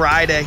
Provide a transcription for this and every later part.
Friday,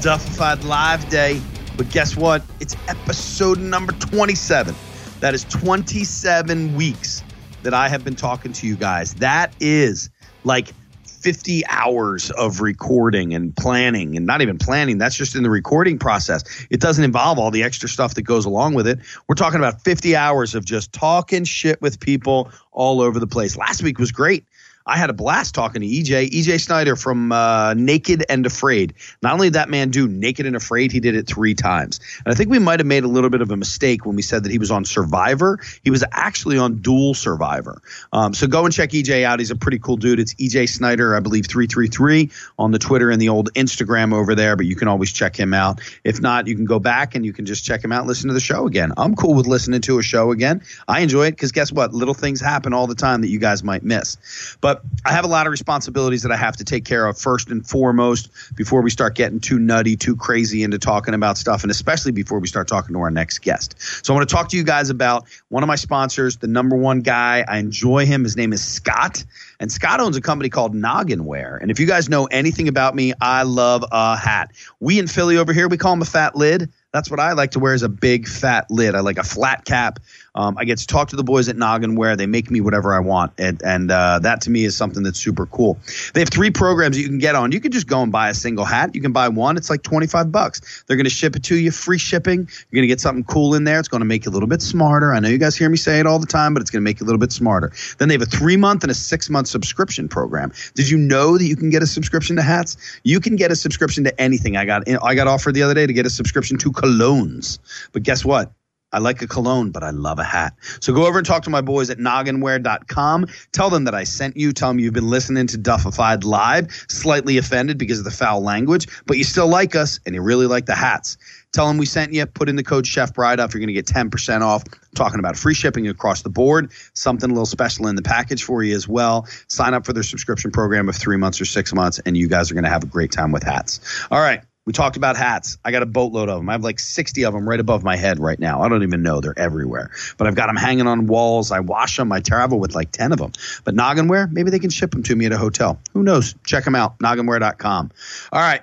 Duffified Live Day. But guess what? It's episode number 27. That is 27 weeks that I have been talking to you guys. That is like 50 hours of recording and planning and not even planning that's just in the recording process it doesn't involve all the extra stuff that goes along with it we're talking about 50 hours of just talking shit with people all over the place last week was great I had a blast talking to EJ. EJ Snyder from uh, Naked and Afraid. Not only did that man do Naked and Afraid, he did it three times. And I think we might have made a little bit of a mistake when we said that he was on Survivor. He was actually on Dual Survivor. Um, so go and check EJ out. He's a pretty cool dude. It's EJ Snyder, I believe, 333 on the Twitter and the old Instagram over there, but you can always check him out. If not, you can go back and you can just check him out listen to the show again. I'm cool with listening to a show again. I enjoy it because guess what? Little things happen all the time that you guys might miss. But I have a lot of responsibilities that I have to take care of first and foremost before we start getting too nutty, too crazy into talking about stuff, and especially before we start talking to our next guest. So I want to talk to you guys about one of my sponsors, the number one guy. I enjoy him. His name is Scott. And Scott owns a company called Nogginware. And if you guys know anything about me, I love a hat. We in Philly over here, we call him a fat lid. That's what I like to wear is a big fat lid. I like a flat cap. Um, I get to talk to the boys at Nogginware. They make me whatever I want, and, and uh, that to me is something that's super cool. They have three programs you can get on. You can just go and buy a single hat. You can buy one. It's like twenty five bucks. They're going to ship it to you, free shipping. You're going to get something cool in there. It's going to make you a little bit smarter. I know you guys hear me say it all the time, but it's going to make you a little bit smarter. Then they have a three month and a six month subscription program. Did you know that you can get a subscription to hats? You can get a subscription to anything. I got I got offered the other day to get a subscription to colognes. But guess what? I like a cologne, but I love a hat. So go over and talk to my boys at nogginware.com. Tell them that I sent you. Tell them you've been listening to Duffified Live, slightly offended because of the foul language, but you still like us and you really like the hats. Tell them we sent you. Put in the code Chef Bride off. You're going to get 10% off. Talking about free shipping across the board. Something a little special in the package for you as well. Sign up for their subscription program of three months or six months, and you guys are going to have a great time with hats. All right. We talked about hats. I got a boatload of them. I have like 60 of them right above my head right now. I don't even know. They're everywhere. But I've got them hanging on walls. I wash them. I travel with like 10 of them. But Nogginware, maybe they can ship them to me at a hotel. Who knows? Check them out. Nogginware.com. All right.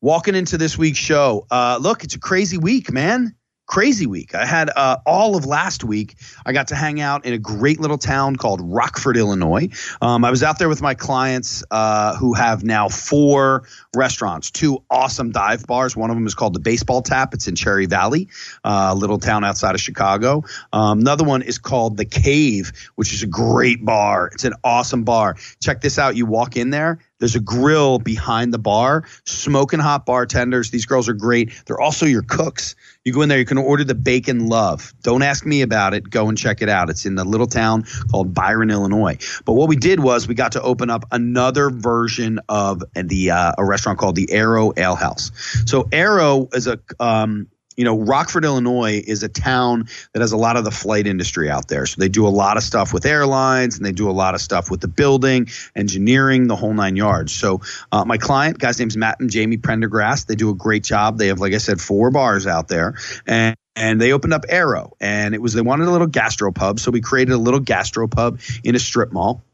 Walking into this week's show. Uh, look, it's a crazy week, man crazy week. I had uh, all of last week. I got to hang out in a great little town called Rockford, Illinois. Um, I was out there with my clients uh, who have now four restaurants, two awesome dive bars. One of them is called the Baseball Tap. It's in Cherry Valley, uh, a little town outside of Chicago. Um, another one is called the Cave, which is a great bar. It's an awesome bar. Check this out. You walk in there there's a grill behind the bar, smoking hot bartenders. These girls are great. They're also your cooks. You go in there, you can order the bacon love. Don't ask me about it. Go and check it out. It's in the little town called Byron, Illinois. But what we did was we got to open up another version of the uh, a restaurant called the Aero Ale House. So Aero is a um, you know, Rockford, Illinois is a town that has a lot of the flight industry out there. So they do a lot of stuff with airlines and they do a lot of stuff with the building, engineering, the whole nine yards. So uh, my client, guy's name's Matt and Jamie Prendergrass. They do a great job. They have, like I said, four bars out there. And and they opened up Aero, and it was they wanted a little gastro pub, so we created a little gastro pub in a strip mall.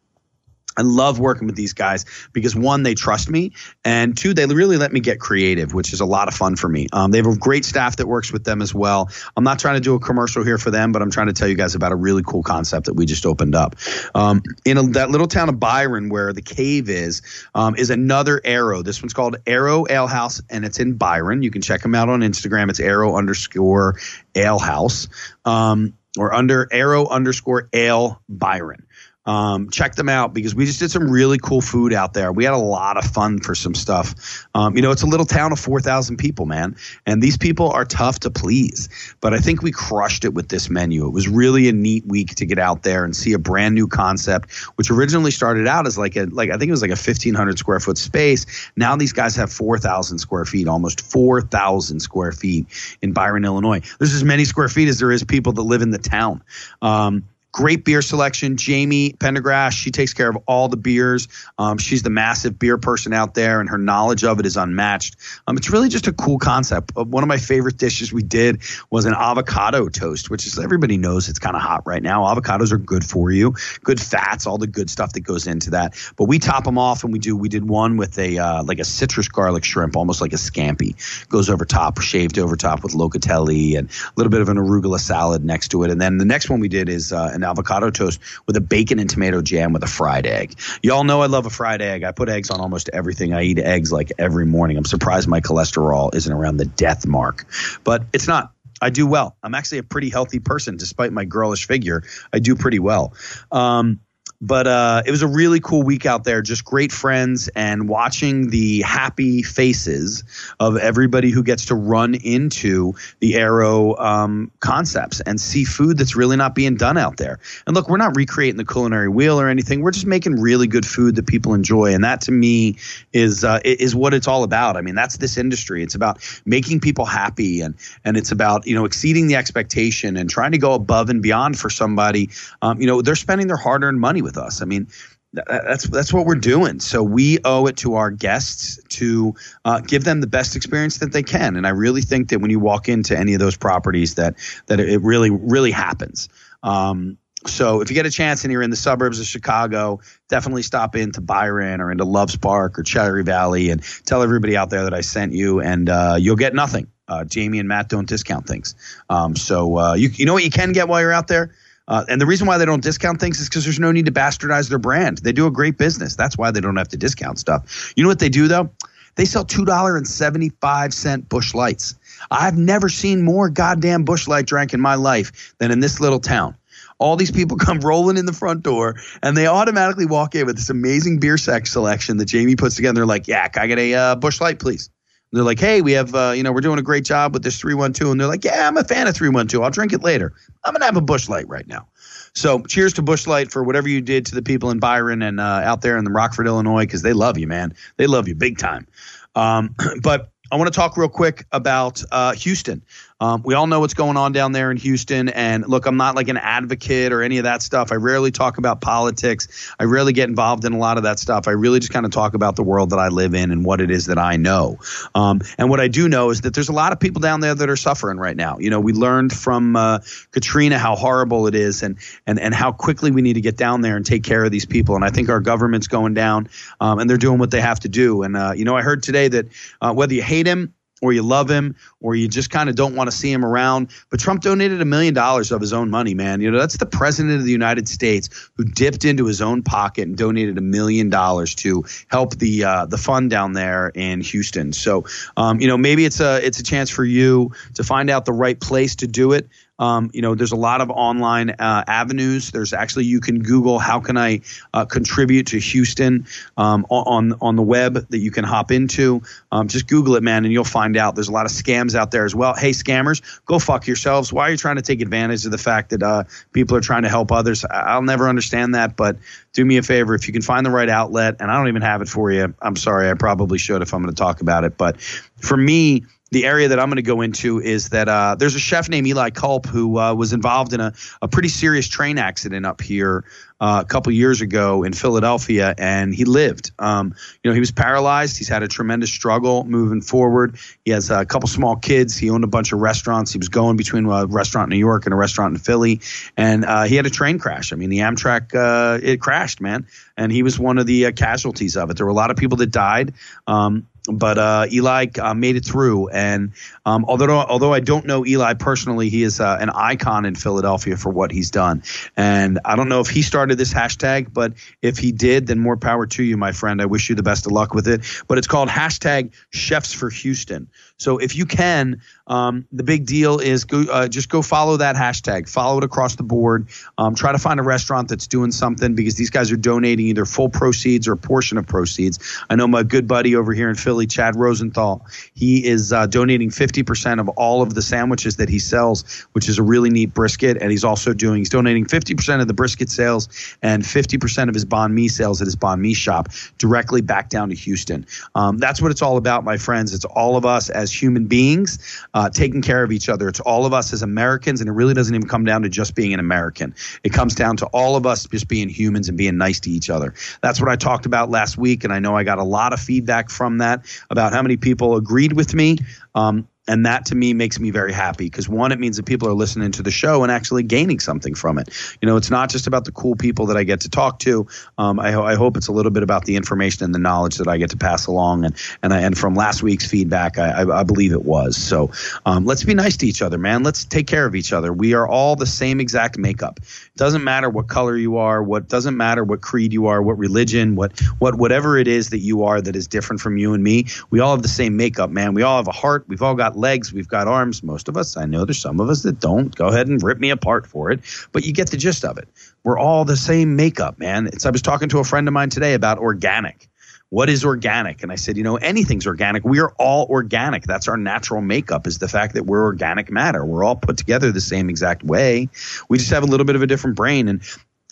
I love working with these guys because one, they trust me, and two, they really let me get creative, which is a lot of fun for me. Um, they have a great staff that works with them as well. I'm not trying to do a commercial here for them, but I'm trying to tell you guys about a really cool concept that we just opened up. Um, in a, that little town of Byron, where the cave is, um, is another Aero. This one's called Aero Ale House, and it's in Byron. You can check them out on Instagram. It's Aero underscore Ale House, um, or under Aero underscore Ale Byron. Um, check them out because we just did some really cool food out there. We had a lot of fun for some stuff. Um, you know, it's a little town of 4,000 people, man. And these people are tough to please. But I think we crushed it with this menu. It was really a neat week to get out there and see a brand new concept, which originally started out as like a, like, I think it was like a 1,500 square foot space. Now these guys have 4,000 square feet, almost 4,000 square feet in Byron, Illinois. There's as many square feet as there is people that live in the town. Um, Great beer selection. Jamie Pendergrass, she takes care of all the beers. Um, she's the massive beer person out there, and her knowledge of it is unmatched. Um, it's really just a cool concept. Uh, one of my favorite dishes we did was an avocado toast, which is everybody knows it's kind of hot right now. Avocados are good for you, good fats, all the good stuff that goes into that. But we top them off, and we do. We did one with a uh, like a citrus garlic shrimp, almost like a scampi, goes over top, shaved over top with locatelli and a little bit of an arugula salad next to it. And then the next one we did is uh, an avocado toast with a bacon and tomato jam with a fried egg. Y'all know I love a fried egg. I put eggs on almost everything. I eat eggs like every morning. I'm surprised my cholesterol isn't around the death mark, but it's not. I do well. I'm actually a pretty healthy person, despite my girlish figure. I do pretty well. Um, but uh, it was a really cool week out there. Just great friends and watching the happy faces of everybody who gets to run into the Aero um, concepts and see food that's really not being done out there. And look, we're not recreating the culinary wheel or anything. We're just making really good food that people enjoy, and that to me is uh, is what it's all about. I mean, that's this industry. It's about making people happy, and and it's about you know exceeding the expectation and trying to go above and beyond for somebody. Um, you know, they're spending their hard earned money with with us. I mean, that's that's what we're doing. So we owe it to our guests to uh, give them the best experience that they can. And I really think that when you walk into any of those properties, that that it really really happens. Um, so if you get a chance and you're in the suburbs of Chicago, definitely stop into Byron or into Loves Park or Cherry Valley and tell everybody out there that I sent you, and uh, you'll get nothing. Uh, Jamie and Matt don't discount things. Um, so uh, you you know what you can get while you're out there uh, and the reason why they don't discount things is because there's no need to bastardize their brand. They do a great business. That's why they don't have to discount stuff. You know what they do though? They sell two dollar and seventy five cent Busch Lights. I've never seen more goddamn Busch Light drank in my life than in this little town. All these people come rolling in the front door and they automatically walk in with this amazing beer sex selection that Jamie puts together. They're like, "Yeah, I get a uh, Busch Light, please?" They're like, "Hey, we have, uh, you know, we're doing a great job with this 312." And they're like, "Yeah, I'm a fan of 312. I'll drink it later. I'm gonna have a Busch Light right now." So cheers to Busch Light for whatever you did to the people in Byron and uh, out there in the Rockford, Illinois, because they love you, man. They love you big time. Um, but I want to talk real quick about uh, Houston. Um, we all know what's going on down there in Houston. And look, I'm not like an advocate or any of that stuff. I rarely talk about politics. I rarely get involved in a lot of that stuff. I really just kind of talk about the world that I live in and what it is that I know. Um, and what I do know is that there's a lot of people down there that are suffering right now. You know, we learned from uh, Katrina how horrible it is and, and, and how quickly we need to get down there and take care of these people. And I think our government's going down um, and they're doing what they have to do. And, uh, you know, I heard today that uh, whether you hate him, or you love him or you just kind of don't want to see him around. But Trump donated a million dollars of his own money, man. You know, that's the president of the United States who dipped into his own pocket and donated a million dollars to help the uh, the fund down there in Houston. So, um, you know, maybe it's a it's a chance for you to find out the right place to do it. Um, you know, there's a lot of online uh, avenues. There's actually you can Google how can I uh, contribute to Houston um, on on the web that you can hop into. Um, just Google it, man, and you'll find out. There's a lot of scams out there as well. Hey, scammers, go fuck yourselves. Why are you trying to take advantage of the fact that uh, people are trying to help others? I'll never understand that, but do me a favor if you can find the right outlet, and I don't even have it for you. I'm sorry, I probably should if I'm going to talk about it, but for me the area that I'm going to go into is that uh, there's a chef named Eli Kulp who uh, was involved in a, a pretty serious train accident up here uh, a couple years ago in Philadelphia, and he lived. Um, you know, he was paralyzed. He's had a tremendous struggle moving forward. He has a couple small kids. He owned a bunch of restaurants. He was going between a restaurant in New York and a restaurant in Philly, and uh, he had a train crash. I mean, the Amtrak uh, it crashed, man, and he was one of the uh, casualties of it. There were a lot of people that died. Um, but uh, Eli uh, made it through. And um, although although I don't know Eli personally, he is uh, an icon in Philadelphia for what he's done. And I don't know if he started this hashtag, but if he did, then more power to you, my friend. I wish you the best of luck with it. But it's called hashtag Chefs for Houston. So if you can, um, the big deal is go uh, just go follow that hashtag, follow it across the board. Um, try to find a restaurant that's doing something because these guys are donating either full proceeds or a portion of proceeds. I know my good buddy over here in Philly, Chad Rosenthal, he is uh, donating 50% of all of the sandwiches that he sells, which is a really neat brisket. And he's also doing he's donating 50% of the brisket sales and 50% of his banh mi sales at his banh mi shop directly back down to Houston. Um, that's what it's all about, my friends. It's all of us as human beings uh, taking care of each other. It's all of us as Americans, and it really doesn't even come down to just being an American. It comes down to all of us just being humans and being nice to each other. That's what I talked about last week, and I know I got a lot of feedback from that about how many people agreed with me. Um, and that to me makes me very happy because one it means that people are listening to the show and actually gaining something from it. You know it's not just about the cool people that i get to talk to. Um, I, I, hope it's a little bit about the information and the knowledge that i get to pass along. And and, I, and from last week's feedback I, I, I believe it was. So um, let's be nice to each other man. Let's take care of each other. We are all the same exact makeup doesn't matter what color you are what doesn't matter what creed you are what religion what what whatever it is that you are that is different from you and me we all have the same makeup man we all have a heart we've all got legs, we've got arms. Most of us, I know there's some of us that don't. Go ahead and rip me apart for it, but you get the gist of it. We're all the same makeup, man. It's, I was talking to a friend of mine today about organic. What is organic? And I said, you know, anything's organic. We are all organic. That's our natural makeup is the fact that we're organic matter. We're all put together the same exact way. We just have a little bit of a different brain. And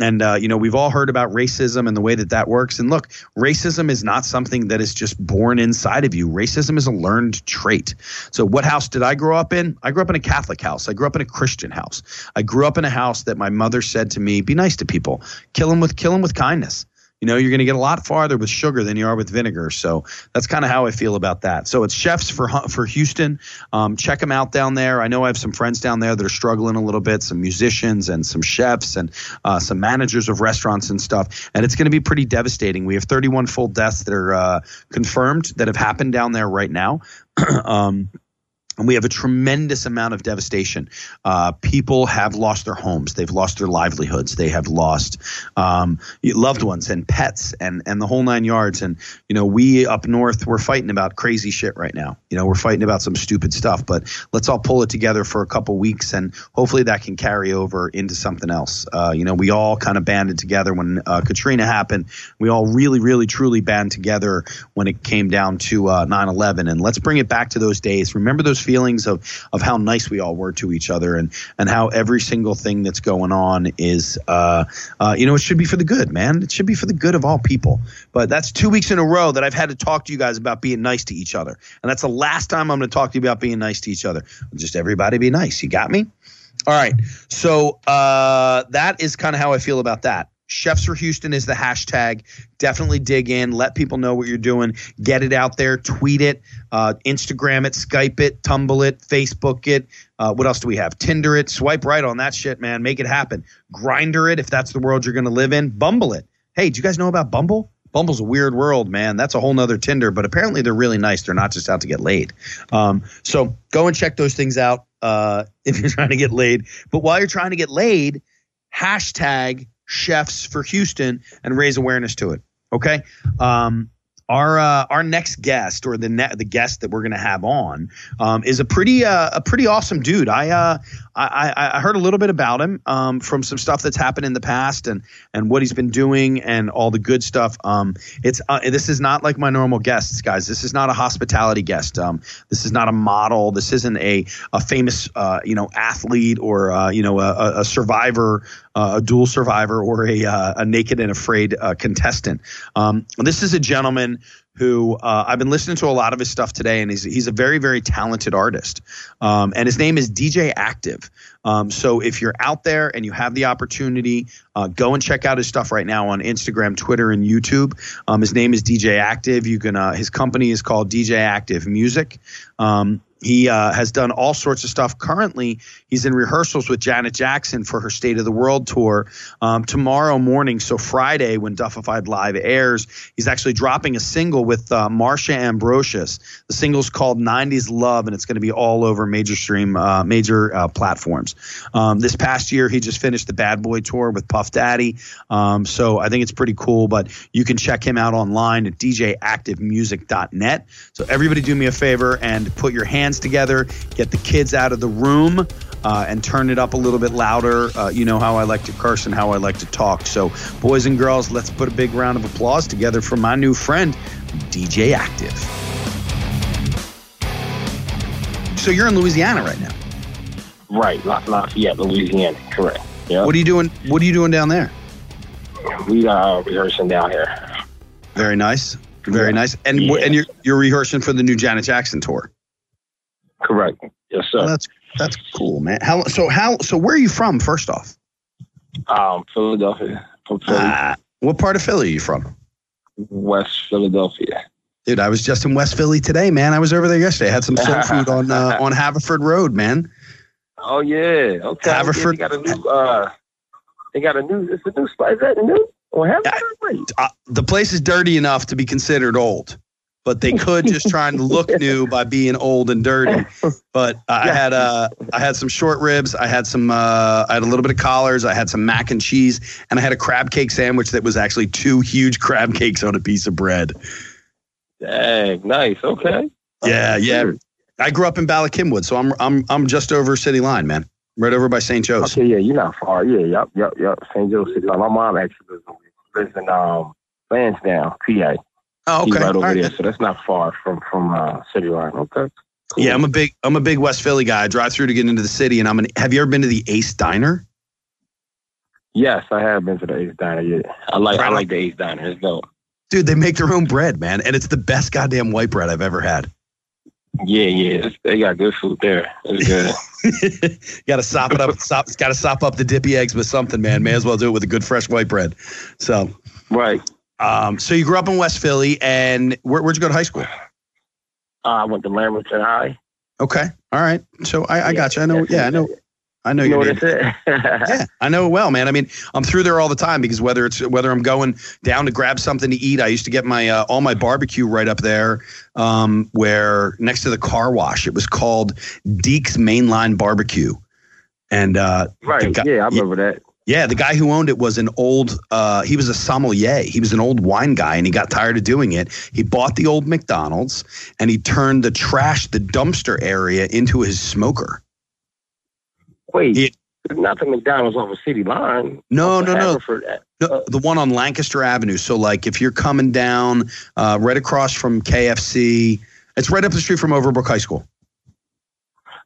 and uh, you know we've all heard about racism and the way that that works. And look, racism is not something that is just born inside of you. Racism is a learned trait. So, what house did I grow up in? I grew up in a Catholic house. I grew up in a Christian house. I grew up in a house that my mother said to me, "Be nice to people. Kill them with kill them with kindness." You know, you're going to get a lot farther with sugar than you are with vinegar. So that's kind of how I feel about that. So it's chefs for for Houston. Um, check them out down there. I know I have some friends down there that are struggling a little bit, some musicians and some chefs and uh, some managers of restaurants and stuff. And it's going to be pretty devastating. We have 31 full deaths that are uh, confirmed that have happened down there right now. um, and we have a tremendous amount of devastation. Uh, people have lost their homes, they've lost their livelihoods, they have lost um, loved ones and pets and and the whole nine yards. And you know, we up north we're fighting about crazy shit right now. You know, we're fighting about some stupid stuff. But let's all pull it together for a couple weeks, and hopefully that can carry over into something else. Uh, you know, we all kind of banded together when uh, Katrina happened. We all really, really, truly band together when it came down to 9/11. Uh, and let's bring it back to those days. Remember those feelings of of how nice we all were to each other and and how every single thing that's going on is uh, uh, you know it should be for the good man. It should be for the good of all people. But that's two weeks in a row that I've had to talk to you guys about being nice to each other. And that's the last time I'm going to talk to you about being nice to each other. Just everybody be nice. You got me? All right. So uh, that is kind of how I feel about that Chefs for Houston is the hashtag. Definitely dig in. Let people know what you're doing. Get it out there. Tweet it. Uh, Instagram it. Skype it. Tumble it. Facebook it. Uh, what else do we have? Tinder it. Swipe right on that shit, man. Make it happen. Grindr it if that's the world you're going to live in. Bumble it. Hey, do you guys know about Bumble? Bumble's a weird world, man. That's a whole nother Tinder, but apparently they're really nice. They're not just out to get laid. Um, so go and check those things out uh, if you're trying to get laid. But while you're trying to get laid, hashtag chefs for Houston and raise awareness to it. Okay. Um, our uh, our next guest or the ne- the guest that we're going to have on um, is a pretty uh, a pretty awesome dude. I, uh, I I heard a little bit about him um, from some stuff that's happened in the past and and what he's been doing and all the good stuff. Um, it's uh, this is not like my normal guests, guys. This is not a hospitality guest. Um, this is not a model. This isn't a a famous uh, you know athlete or uh, you know a, a survivor a dual survivor or a, a naked and afraid contestant. Um, this is a gentleman who uh, I've been listening to a lot of his stuff today, and he's he's a very very talented artist. Um, and his name is DJ Active. Um, so if you're out there and you have the opportunity, uh, go and check out his stuff right now on Instagram, Twitter, and YouTube. Um, his name is DJ Active. You can uh, his company is called DJ Active Music. Um, he uh, has done all sorts of stuff. Currently, he's in rehearsals with Janet Jackson for her State of the World tour. Um, tomorrow morning, so Friday, when Duffified Live airs, he's actually dropping a single with uh, Marsha Ambrosius. The single's called "90s Love," and it's going to be all over major stream, uh, major uh, platforms. Um, this past year, he just finished the Bad Boy tour with Puff Daddy. Um, so I think it's pretty cool. But you can check him out online at djactivemusic.net. So everybody, do me a favor and put your hands together, get the kids out of the room, uh, and turn it up a little bit louder. Uh, you know how I like to curse and how I like to talk. So, boys and girls, let's put a big round of applause together for my new friend, DJ Active. So, you're in Louisiana right now. Right, Lafayette, Louisiana. Correct. Yeah. What are you doing? What are you doing down there? We are rehearsing down here. Very nice. Very Yeah. nice. And Yeah. and you're you're rehearsing for the new Janet Jackson tour. Correct. Yes, Well, sir. that's that's cool, man. How so? How so? Where are you from? First off, Um, Philadelphia. From Philly, Ah, what part of Philly are you from? West Philadelphia. Dude, I was just in West Philly today, man. I was over there yesterday. I had some soul food on uh, on Haverford Road, man. Oh yeah. Okay. Haverford- They got a new. Uh, they got a new. It's a new spot. Is that new? Or Haverford? Wait. Uh, the place is dirty enough to be considered old, but they could just try and look new by being old and dirty. But uh, I Yeah. had uh, I had some short ribs. I had some uh, I had a little bit of collars. I had some mac and cheese, and I had a crab cake sandwich that was actually two huge crab cakes on a piece of bread. Dang. Nice. Okay. Yeah, yeah. I grew up in Bala Cynwyd, so I'm I'm I'm just over city line, man. Right over by St. Joe's. Okay. Yeah. You're not far. Yeah. Yep. Yep. Yep. St. Joe City. My mom actually lives in, lives in um Lansdowne, PA. Oh, okay. right over right. there, so that's not far from from uh, City Line. Okay. Cool. Yeah, I'm a big I'm a big West Philly guy. I drive through to get into the city, and I'm an. Have you ever been to the Ace Diner? Yes, I have been to the Ace Diner. Yeah, I like Right I like the Ace Diner. It's dope. Dude, they make their own bread, man, and it's the best goddamn white bread I've ever had. Yeah, yeah, they got good food there. It's good. got to sop it up. Sop, got to sop up the dippy eggs with something, man. May as well do it with a good fresh white bread. So, right. Um, so you grew up in West Philly, and where, where'd you go to high school? Uh, I went to Lamberton High. Okay, all right. So I, I got you. I know. Yeah, I know. I know You know your what name. Yeah, I know it well, man. I mean, I'm through there all the time because whether it's whether I'm going down to grab something to eat, I used to get my uh, all my barbecue right up there, um, where next to the car wash. It was called Deeks Mainline Barbecue, and uh, right. Guy- yeah, I remember that. Yeah, the guy who owned it was an old. Uh, he was a sommelier. He was an old wine guy, and he got tired of doing it. He bought the old McDonald's, and he turned the trash, the dumpster area, into his smoker. Wait, Yeah. not the McDonald's off of City Line. No, no, no. No, the one on Lancaster Avenue. So, like, if you're coming down uh, right across from KFC, it's right up the street from Overbrook High School.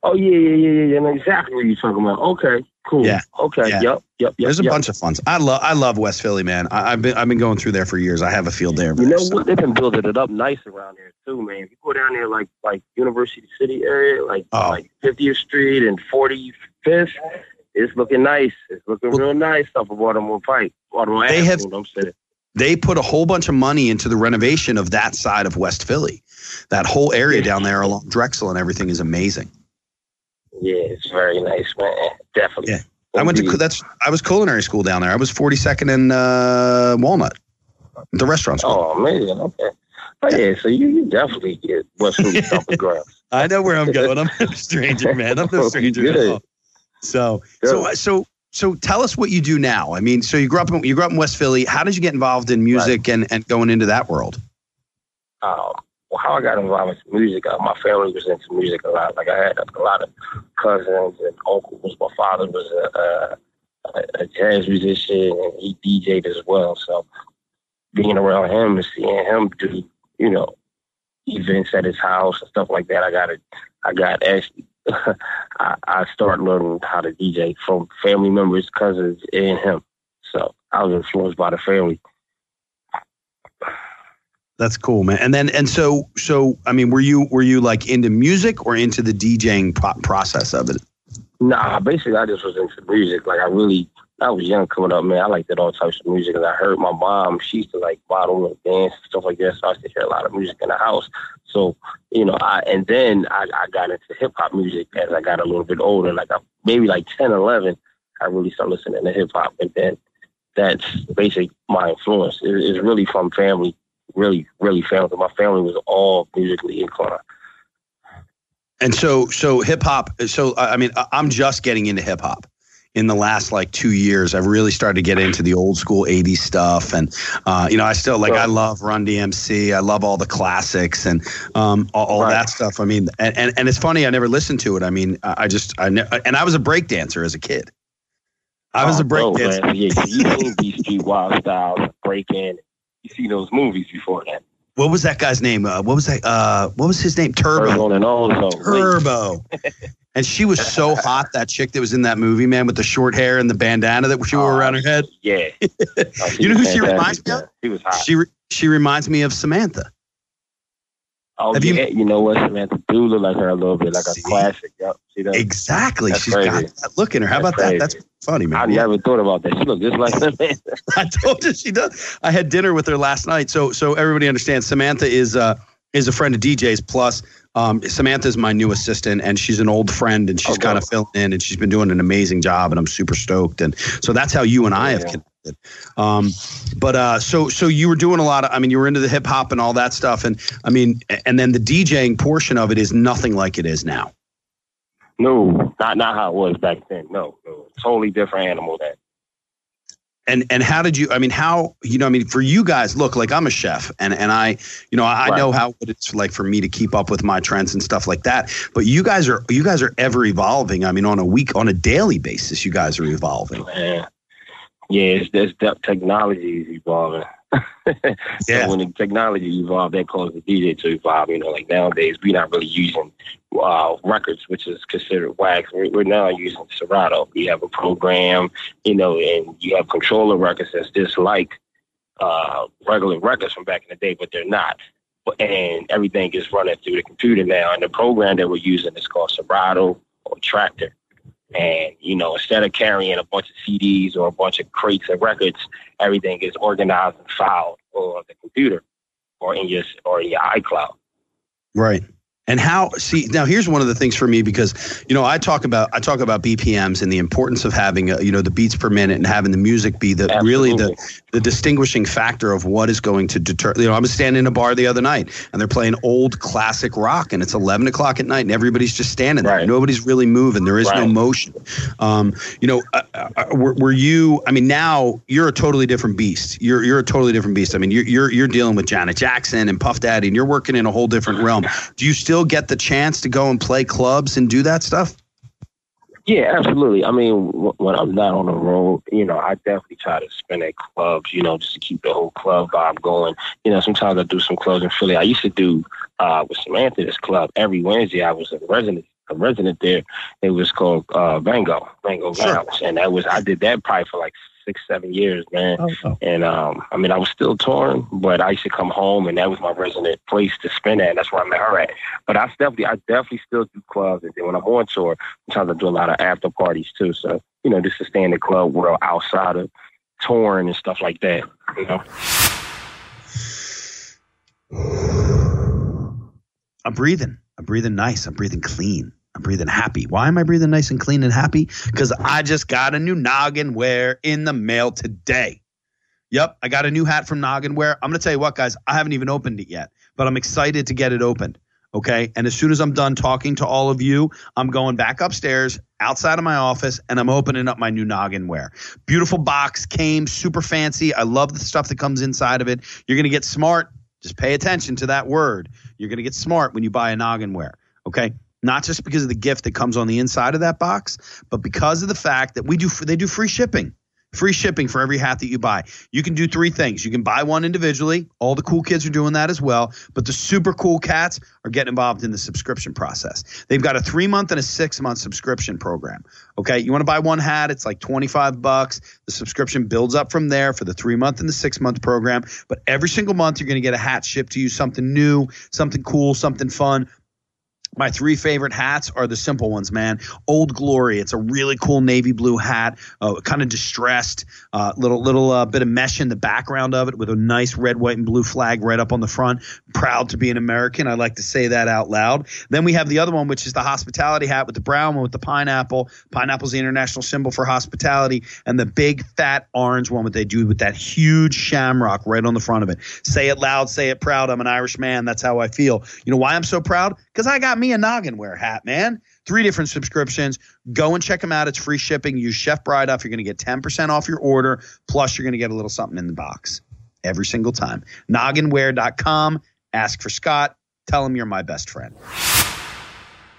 Oh yeah, yeah, yeah, yeah, yeah. I know exactly what you're talking about. Okay, cool. Yeah, Okay. yeah. Yep. Yep. Yep. There's a yep. bunch of funds. I love, I love West Philly, man. I, I've been, I've been going through there for years. I have a field there. You know so- what? They've been building it up nice around here too, man. If you go down there, like like University City area, like Oh. like 50th Street and 45th, it's looking nice. It's looking Well- real nice off of Baltimore Pike, Baltimore They Avenue. have- you know what I'm saying. They put a whole bunch of money into the renovation of that side of West Philly. That whole area down there along Drexel and everything is amazing. Yeah, it's very nice, man. Definitely. Yeah. I went to that's I was culinary school down there. I was 42nd in uh, Walnut, the restaurant school. Oh man, okay. Oh yeah, so you, you definitely get what's from the. I know where I'm going. I'm no stranger, man. I'm no stranger at all. So, so, so, so, tell us what you do now. I mean, so you grew up in you grew up in West Philly. How did you get involved in music and and going into that world? um, well, how I got involved with music, uh, my family was into music a lot. Like I had a lot of cousins and uncles. My father was a, a, a jazz musician and he DJ'd as well. So being around him and seeing him do, you know, events at his house and stuff like that, I got it. I got actually, I, I started learning how to DJ from family members, cousins, and him. So I was influenced by the family. That's cool, man. And then and so so I mean, were you were you like into music or into the DJing pro- process of it? Nah, basically, I just was into music. Like, I really I was young coming up, man. I liked it all types of music. And I heard my mom, she used to like model and dance and stuff like that. So I used to hear a lot of music in the house. So, you know, I, and then I, I got into hip hop music as I got a little bit older, like I, maybe like 10, 11, I really started listening to hip hop. And then that's basically my influence. It, it's really from family, really, really family. My family was all musically inclined. And so, so hip hop. So, I mean, I'm just getting into hip hop in the last like two years. I've really started to get into the old school 80s stuff. And, uh, you know, I still like, I love Run DMC. I love all the classics and um, all, all right. that stuff. I mean, and, and, and, it's funny, I never listened to it. I mean, I just, I ne- and I was a break dancer as a kid. I was oh, a break oh, dancer. Yeah, you seen these street wild styles, breaking. You see those movies before that what was that guy's name? Uh, what was that? Uh, what was his name? Turbo. Turbo and also. Turbo. and she was so hot. That chick that was in that movie, man, with the short hair and the bandana that she wore uh, around her head. Yeah. Oh, you know who she reminds me of? She was hot. She re- she reminds me of Samantha. Oh Have yeah, you, you know what? Samantha do look like her a little bit, like a classic. Yep, she does. Exactly. That's She's crazy. got that look in her. How That's about crazy. that? That's funny, man. I never thought about that. She looks just like Samantha. I told you she does. I had dinner with her last night, so so everybody understands. Samantha is uh is a friend of DJ's. Plus, um, Samantha is my new assistant, and she's an old friend, and she's oh, kind of filling in, and she's been doing an amazing job, and I'm super stoked. And so that's how you and I yeah. have connected. Um, but uh, so so you were doing a lot of. I mean, you were into the hip hop and all that stuff, and I mean, and then the DJing portion of it is nothing like it is now. No, not not how it was back then. No, no, totally different animal then. And and how did you? I mean, how you know? I mean, for you guys, look, like I'm a chef, and and I, you know, I right. know how it's like for me to keep up with my trends and stuff like that. But you guys are you guys are ever evolving. I mean, on a week, on a daily basis, you guys are evolving. Man yeah, it's, it's technology is evolving. yeah. So when the technology evolved, that caused the DJ to evolve. You know, like nowadays we're not really using uh, records, which is considered wax. We're, we're, now using Serato. We have a program, you know, and you have controller records that's just like uh, regular records from back in the day, but they're not. And everything is running through the computer now. And the program that we're using is called Serato or Traktor. And, you know, instead of carrying a bunch of CDs or a bunch of crates of records, everything is organized and filed on the computer or in your or in your iCloud. Right. And how see now here's one of the things for me because you know I talk about I talk about BPMs and the importance of having a, you know the beats per minute and having the music be the Absolutely. really the the distinguishing factor of what is going to deter you know I was standing in a bar the other night and they're playing old classic rock and it's 11 o'clock at night and everybody's just standing there right. nobody's really moving there is right. no motion um, you know uh, uh, were, were, you I mean now you're a totally different beast you're you're a totally different beast I mean you're you're, you're dealing with Janet Jackson and Puff Daddy and you're working in a whole different realm do you still still get the chance to go and play clubs and do that stuff? Yeah, absolutely. I mean, when I'm not on the road, you know, I definitely try to spend at clubs, you know, just to keep the whole club vibe going. You know, sometimes I do some clubs in Philly. I used to do uh, with Samantha this club every Wednesday. I was a resident a resident there. It was called uh, Vango, Vango sure. Lounge, and that was I did that probably for like six, seven years, man. Oh, oh. And um, I mean, I was still torn, but I used to come home, and that was my resident place to spend at. And that's where I met her at. But I definitely, I definitely still do clubs, and then when I'm on tour, sometimes I do a lot of after parties too. So you know, just to stay in the club world outside of touring and stuff like that. You know. I'm breathing. I'm breathing nice. I'm breathing clean. I'm breathing happy. Why am I breathing nice and clean and happy? Because I just got a new noggin wear in the mail today. Yep, I got a new hat from Noggin Wear. I'm going to tell you what, guys, I haven't even opened it yet, but I'm excited to get it opened. Okay. And as soon as I'm done talking to all of you, I'm going back upstairs outside of my office and I'm opening up my new Noggin Wear. Beautiful box, came super fancy. I love the stuff that comes inside of it. You're going to get smart. Just pay attention to that word. You're going to get smart when you buy a Noggin Wear. Okay not just because of the gift that comes on the inside of that box, but because of the fact that we do they do free shipping. Free shipping for every hat that you buy. You can do three things. You can buy one individually. All the cool kids are doing that as well. But the super cool cats are getting involved in the subscription process. They've got a three month and a six month subscription program. Okay. You want to buy one hat, it's like 25 bucks. The subscription builds up from there for the three month and the six month program. But every single month, you're going to get a hat shipped to you, something new, something cool, something fun My three favorite hats are the simple ones, man. Old Glory. It's a really cool navy blue hat, uh, kind of distressed, uh, little little uh, bit of mesh in the background of it with a nice red, white, and blue flag right up on the front. Proud to be an American. I like to say that out loud. Then we have the other one, which is the hospitality hat with the brown one with the pineapple. Pineapple's the international symbol for hospitality, and the big fat orange one, what they do with that huge shamrock right on the front of it. Say it loud, say it proud. I'm an Irish man. That's how I feel. You know why I'm so proud? Because I got me a noggin wear hat, man. Three different subscriptions. Go and check them out. It's free shipping. Use Chef Bride off. You're going to get 10% off your order. Plus, you're going to get a little something in the box every single time. Nogginwear.com. Ask for Scott. Tell him you're my best friend.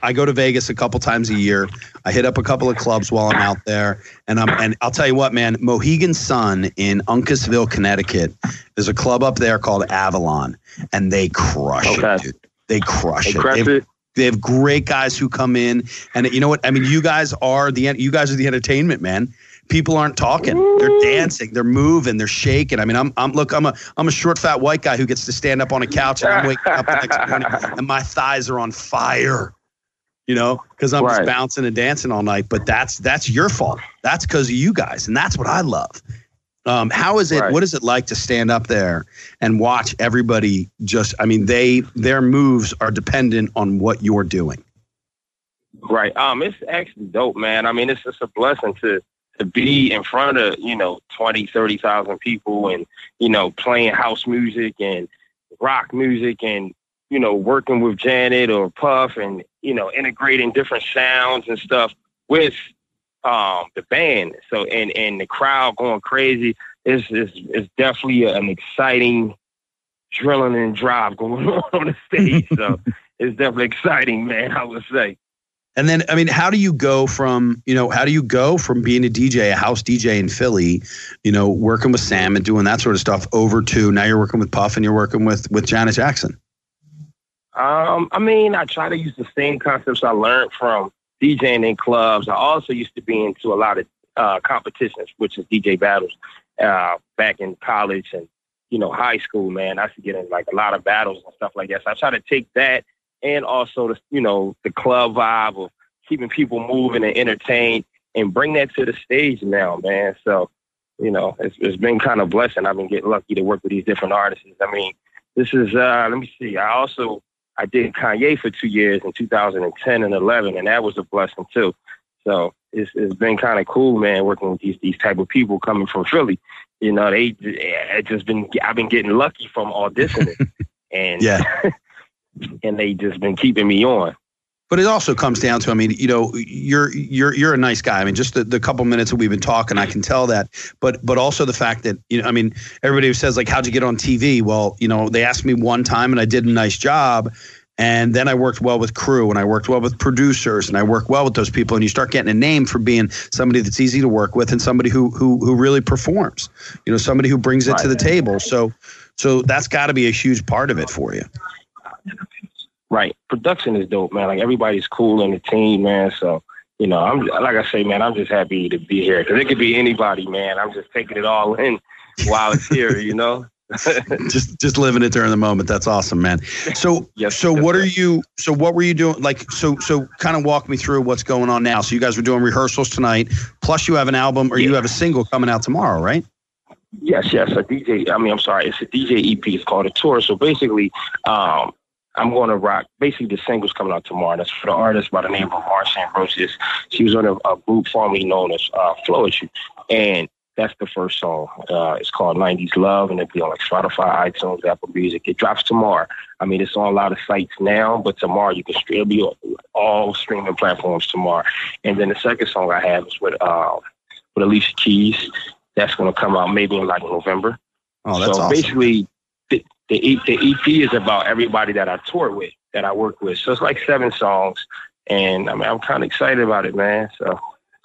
I go to Vegas a couple times a year. I hit up a couple of clubs while I'm out there, and I'm and I'll tell you what, man, Mohegan Sun in Uncasville, Connecticut, there's a club up there called Avalon, and they crush Okay. it, dude. They crush They it. crush it. They have great guys who come in, and you know what? I mean, you guys are the you guys are the entertainment, man. People aren't talking; they're dancing, they're moving, they're shaking. I mean, I'm I'm look, I'm a I'm a short, fat white guy who gets to stand up on a couch, and I'm waking up the next morning, and my thighs are on fire. You know, because I'm just bouncing and dancing all night. But that's that's your fault. That's because of you guys, and that's what I love. Um, how is it? Right. What is it like to stand up there and watch everybody just? I mean, they their moves are dependent on what you're doing. Right. Um, it's actually dope, man. I mean, it's just a blessing to to be in front of, you know, 20, 30,000 people and, you know, playing house music and rock music and, you know, working with Janet or Puff and, you know, integrating different sounds and stuff with um the band. So and and the crowd going crazy is is is definitely an exciting drilling and drive going on on the stage. So it's definitely exciting, man, I would say. And then, I mean, how do you go from, you know, how do you go from being a DJ, a house DJ in Philly, you know, working with Sam and doing that sort of stuff over to now you're working with Puff and you're working with with Janet Jackson? Um, I mean, I try to use the same concepts I learned from DJing in clubs. I also used to be into a lot of uh, competitions, which is DJ battles, uh, back in college and you know high school. Man, I used to get in like a lot of battles and stuff like that. So I try to take that and also the you know the club vibe of keeping people moving and entertained and bring that to the stage now, man. So you know, it's, it's been kind of blessing. I've been getting lucky to work with these different artists. I mean, this is uh, let me see. I also I did Kanye for two years in 2010 and 11, and that was a blessing too. So it's, it's been kind of cool, man, working with these these type of people coming from Philly. You know, they I just been I've been getting lucky from auditioning, and Yeah. and they just been keeping me on. But it also comes down to, I mean, you know, you're you're you're a nice guy. I mean, just the, the couple minutes that we've been talking, I can tell that. But but also the fact that you know, I mean, everybody who says like, how'd you get on TV? Well, you know, they asked me one time, and I did a nice job. And then I worked well with crew, and I worked well with producers, and I worked well with those people. And you start getting a name for being somebody that's easy to work with, and somebody who who who really performs. You know, somebody who brings it to the table. So so that's got to be a huge part of it for you. Right. Production is dope, man. Like everybody's cool in the team, man. So, you know, I'm like I say, man, I'm just happy to be here because it could be anybody, man. I'm just taking it all in while it's here, you know. just just living it during the moment. That's awesome, man. So Yes, so what are you so what were you doing like so so kind of walk me through what's going on now. So you guys were doing rehearsals tonight, plus you have an album or you have a single coming out tomorrow, right? Yes, yes, a DJ. I mean, I'm sorry, it's a DJ EP. It's called a tour. So basically, um, I'm going to rock. Basically, the single's coming out tomorrow. That's for the artist by the name of Marsha Ambrosius. She was on a, a group formerly known as uh, Floetry, and that's the first song. Uh, it's called '90s Love, and it'll be on like Spotify, iTunes, Apple Music. It drops tomorrow. I mean, it's on a lot of sites now, but tomorrow you can stream. It'll be on all streaming platforms tomorrow. And then the second song I have is with uh, with Alicia Keys. That's going to come out maybe in like November. Oh, that's so awesome. basically, the, the E- the EP is about everybody that I tour with, that I work with. So it's like seven songs, and I mean, I'm kind of excited about it, man. So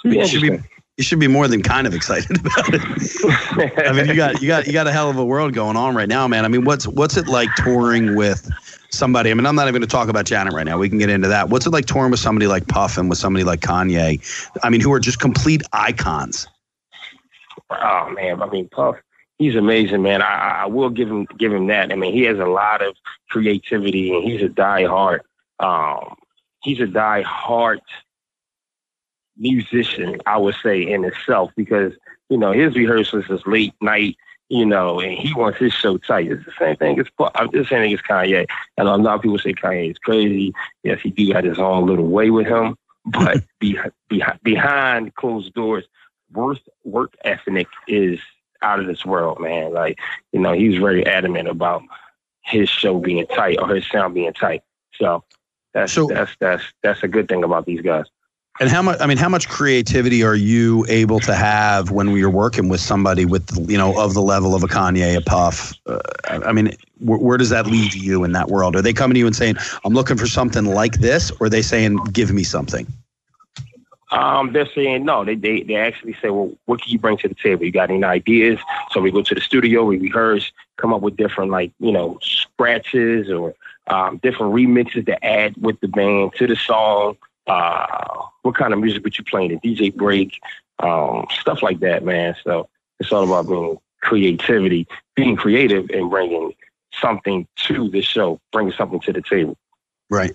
You should be you should be more than kind of excited about it. I mean, you got you got you got a hell of a world going on right now, man. I mean, what's what's it like touring with somebody? I mean, I'm not even going to talk about Janet right now. We can get into that. What's it like touring with somebody like Puff and with somebody like Kanye? I mean, who are just complete icons. Oh man, I mean Puff, he's amazing, man. I, I will give him give him that. I mean, he has a lot of creativity and he's a diehard um, he's a die-hard musician, I would say, in itself, because, you know, his rehearsals is late night, you know, and he wants his show tight. It's the same thing as I'm just saying it's Kanye. And a lot of people say Kanye is crazy. Yes, he do got his own little way with him. But be, be, behind closed doors, work work ethic is out of this world, man. Like, you know, he's very adamant about his show being tight or his sound being tight. So that's so, that's that's that's a good thing about these guys. And how much? I mean, how much creativity are you able to have when you're working with somebody with you know of the level of a Kanye, a Puff? Uh, I mean, where, where, does that lead you in that world? Are they coming to you and saying, "I'm looking for something like this," or are they saying, "Give me something"? Um, they're saying no. They, they they actually say, well, what can you bring to the table? You got any ideas? So we go to the studio, we rehearse, come up with different like you know scratches or um, different remixes to add with the band to the song. Uh, what kind of music would you play in a DJ break? Um, stuff like that, man. So it's all about being creativity, being creative, and bringing something to the show, bringing something to the table. Right.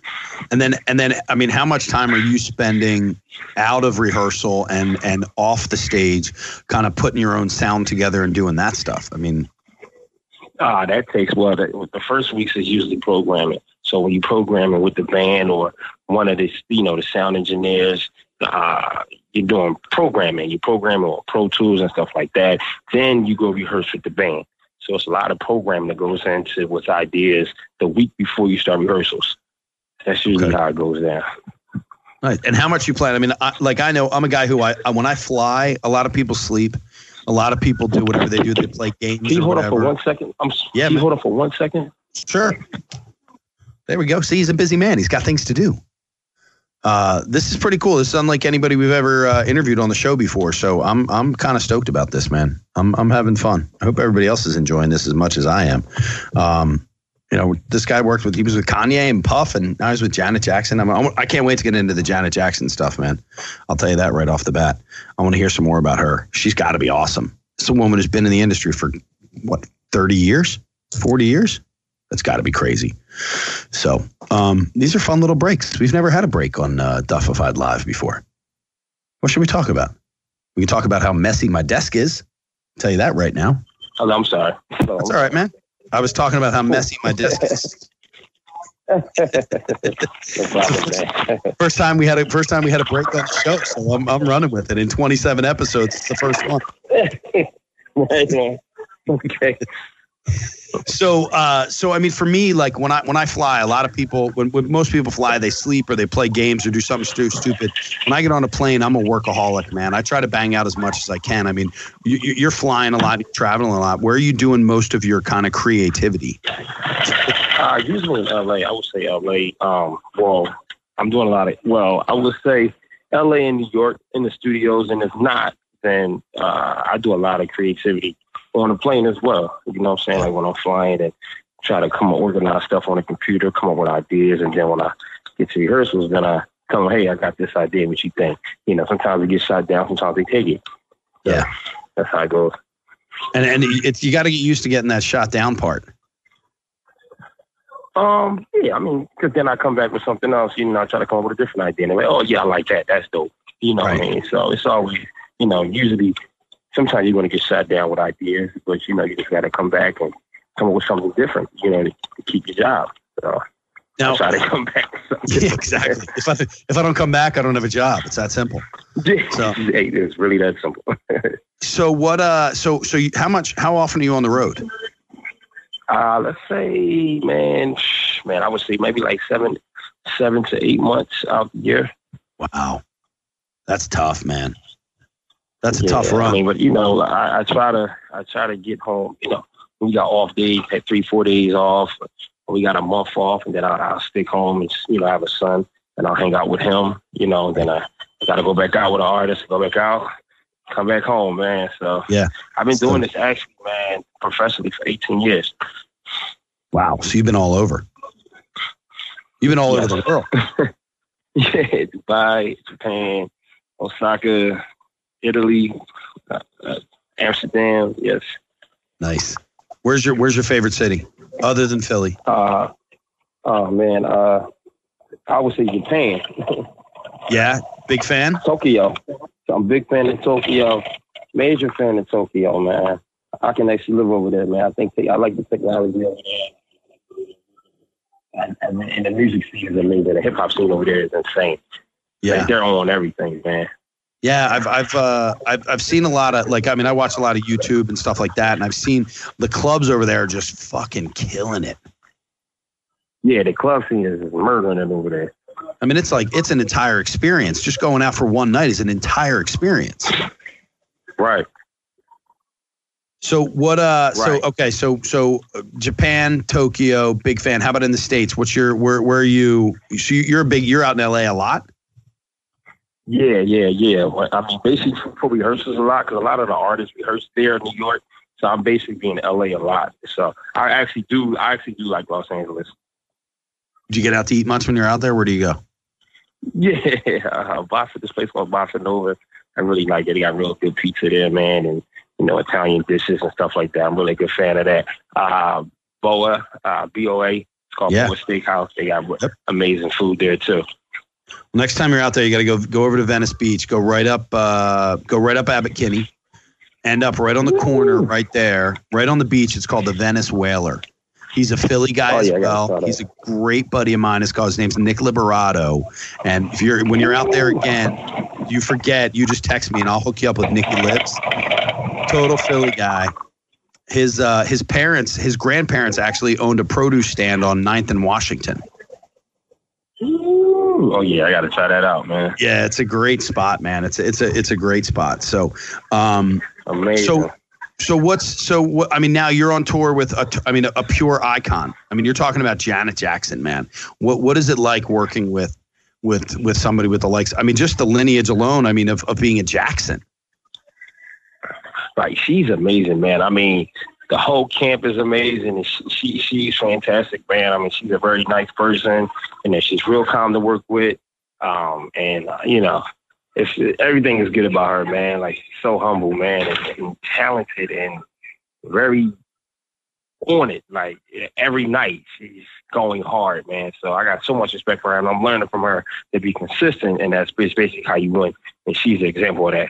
And then and then I mean how much time are you spending out of rehearsal and and off the stage kind of putting your own sound together and doing that stuff? I mean Ah, that takes well the, the first weeks is usually programming. So when you programming with the band or one of the you know the sound engineers, uh, you're doing programming. you're programming on Pro Tools and stuff like that. Then you go rehearse with the band. So it's a lot of programming that goes into with ideas the week before you start rehearsals. That's usually okay. how it goes down. Right. And how much you plan? I mean, I, like I know I'm a guy who I when I fly, a lot of people sleep. A lot of people do whatever they do. They play games. Can you hold on for one second? I'm, yeah. Can you hold on for one second? Sure. There we go. See, he's a busy man. He's got things to do. Uh, this is pretty cool. This is unlike anybody we've ever uh, interviewed on the show before. So I'm I'm kind of stoked about this, man. I'm I'm having fun. I hope everybody else is enjoying this as much as I am. Um, you know, this guy worked with, he was with Kanye and Puff, and now he's with Janet Jackson. I'm, I can't wait to get into the Janet Jackson stuff, man. I'll tell you that right off the bat. I want to hear some more about her. She's got to be awesome. It's a woman who's been in the industry for what, 30 years, 40 years? That's got to be crazy. So, um, these are fun little breaks. We've never had a break on uh, Duffified Live before. What should we talk about? We can talk about how messy my desk is. I'll tell you that right now. Oh, I'm sorry. That's all right, man. I was talking about how messy my disc is. first time we had a first time we had a break on the show, so I'm I'm running with it. In 27 episodes, it's the first one. okay so uh, so I mean for me like when I when I fly a lot of people when, when most people fly they sleep or they play games or do something stu- stupid. When I get on a plane I'm a workaholic man. I try to bang out as much as I can. I mean you, you're flying a lot traveling a lot. Where are you doing most of your kind of creativity? Uh, usually in LA I would say LA um, well I'm doing a lot of well I would say LA and New York in the studios and if not then uh, I do a lot of creativity on the plane as well. You know what I'm saying? Like when I'm flying and try to come up organize stuff on the computer, come up with ideas, and then when I get to rehearsals, then I tell them, hey, I got this idea. What you think? You know, sometimes it gets shot down, sometimes they take it. So yeah, that's how it goes. And and it's you got to get used to getting that shot down part. Um, yeah, I mean, because then I come back with something else. You know, I try to come up with a different idea. And they're like, oh yeah, I like that. That's dope. You know right. what I mean? So it's always, you know, usually sometimes you're going to get shot down with ideas, but you know you just got to come back and come up with something different. You know, to, to keep your job. So now, try to come back. Yeah, exactly. if I if I don't come back, I don't have a job. It's that simple. So it's really that simple. so what? Uh, so so you, how much? How often are you on the road? Uh, let's say, man, man, I would say maybe like seven, seven to eight months out the year. Wow, that's tough, man. That's a yeah, tough run. I mean, but you know, I, I, try to I try to get home. You know, we got off days, had three four days off. We got a month off, and then I, I'll stick home and you know I have a son, and I'll hang out with him. You know, then I, got to go back out with an artist, go back out, come back home, man. So yeah, I've been doing this actually, man, professionally for 18 years. Wow, so you've been all over. You've been all yes. over the world. yeah, Dubai, Japan, Osaka, Italy, uh, uh, Amsterdam. Yes. Nice. Where's your Where's your favorite city other than Philly? Uh, oh man, uh, I would say Japan. Yeah, big fan. Tokyo. So I'm a big fan of Tokyo. Major fan of Tokyo, man. I can actually live over there, man. I think they, I like the technology over there. And, and, and the music scene is amazing. The hip hop scene over there is insane. Yeah, Like, they're on everything, man. Yeah. I've I've uh, I've I've seen a lot of like I mean I watch a lot of YouTube and stuff like that, and I've seen the clubs over there just fucking killing it. Yeah, the club scene is murdering it over there. I mean, it's like it's an entire experience. Just going out for one night is an entire experience. Right. So what? Uh, so okay, so so uh, Japan, Tokyo, big fan. How about in the states? What's your where? Where are you? So you- you're a big. You're out in L.A. a lot. Yeah, yeah, yeah. Well, I mean, basically for, rehearsals a lot because a lot of the artists rehearse there in New York. So I'm basically in LA a lot. So I actually do, I actually do like Los Angeles. Did you get out to eat much when you're out there? Where do you go? Yeah, uh, Bossa, this place called Bossa Nova. I really like it. They got real good pizza there, man, and you know Italian dishes and stuff like that. I'm really a good fan of that. Uh, Boa, uh, B-O-A. It's called Yeah. Boa Steakhouse. They got Yep. amazing food there too. Next time you're out there, you got to go go over to Venice Beach. Go right up. Uh, go right up Abbot Kinney. End up right on the corner, right there, right on the beach. It's called the Venice Whaler. He's a Philly guy Oh, as yeah, well. try that. He's a great buddy of mine. His called his name's Nick Liberato. And if you're when you're out there again, you forget, you just text me and I'll hook you up with Nicky Lips. Total Philly guy. His uh, his parents, his grandparents actually owned a produce stand on 9th and Washington. Ooh, oh yeah, I got to try that out, man. Yeah, it's a great spot, man. It's a, it's a it's a great spot. So, um, Amazing. So- so what's so what? I mean, now you're on tour with a I mean, a, a pure icon. I mean, you're talking about Janet Jackson, man. What what is it like working with with with somebody with the likes? I mean, just the lineage alone. I mean, of of being a Jackson. Like she's amazing, man. I mean, the whole camp is amazing. She, she she's fantastic, man. I mean, she's a very nice person, and she's real calm to work with. Um, and uh, you know, it's everything is good about her, man. Like she's so humble, man, and, and talented, and very on it. Like every night, she's going hard, man. So I got so much respect for her, and I'm learning from her to be consistent, and that's basically how you win. And she's an example of that.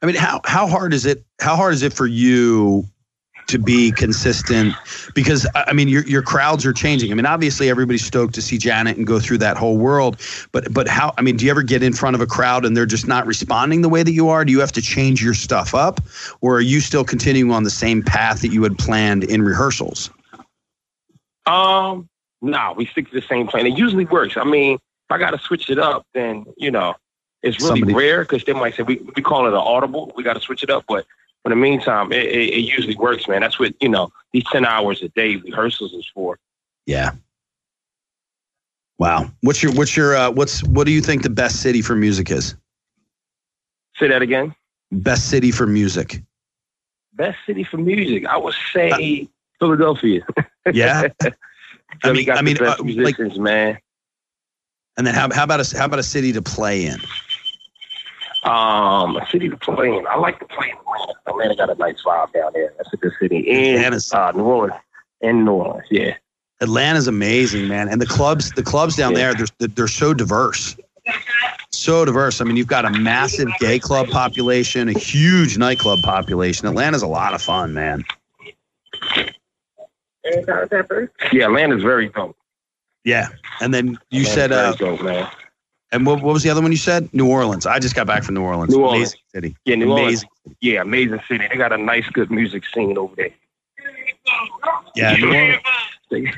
I mean, how how hard is it? How hard is it for you to be consistent? Because I mean, your your crowds are changing. I mean, obviously, everybody's stoked to see Janet and go through that whole world. But but how? I mean, do you ever get in front of a crowd and they're just not responding the way that you are? Do you have to change your stuff up, or are you still continuing on the same path that you had planned in rehearsals? Um, nah, we stick to the same plan. It usually works. I mean, if I got to switch it up, then you know, it's really Somebody- rare because they might say we we call it an audible. We got to switch it up, but in the meantime, it, it, it usually works, man. That's what you know. These ten hours a day rehearsals is for. Yeah. Wow. What's your what's your uh, what's what do you think the best city for music is? Say that again. Best city for music. Best city for music, I would say Philadelphia. Yeah. I mean- I mean, uh, like- man. And then how, how about a how about a city to play in? Um, a city to play in. I like to play in Atlanta. Atlanta got a nice vibe down there. That's a good city. And Atlanta's- uh, New Orleans. And New Orleans, yeah. Atlanta's amazing, man. And the clubs, the clubs down Yeah. there, they're they're so diverse. So diverse. I mean, you've got a massive gay club population, a huge nightclub population. Atlanta's a lot of fun, man. Yeah, Atlanta's very dope. Yeah. And then you Atlanta's said, uh, dope, man. And what, what was the other one you said? New Orleans. I just got back from New Orleans. New Orleans. Amazing city. Yeah, New Orleans. Amazing. Yeah, amazing city. They got a nice, good music scene over there. Yeah. New Orleans.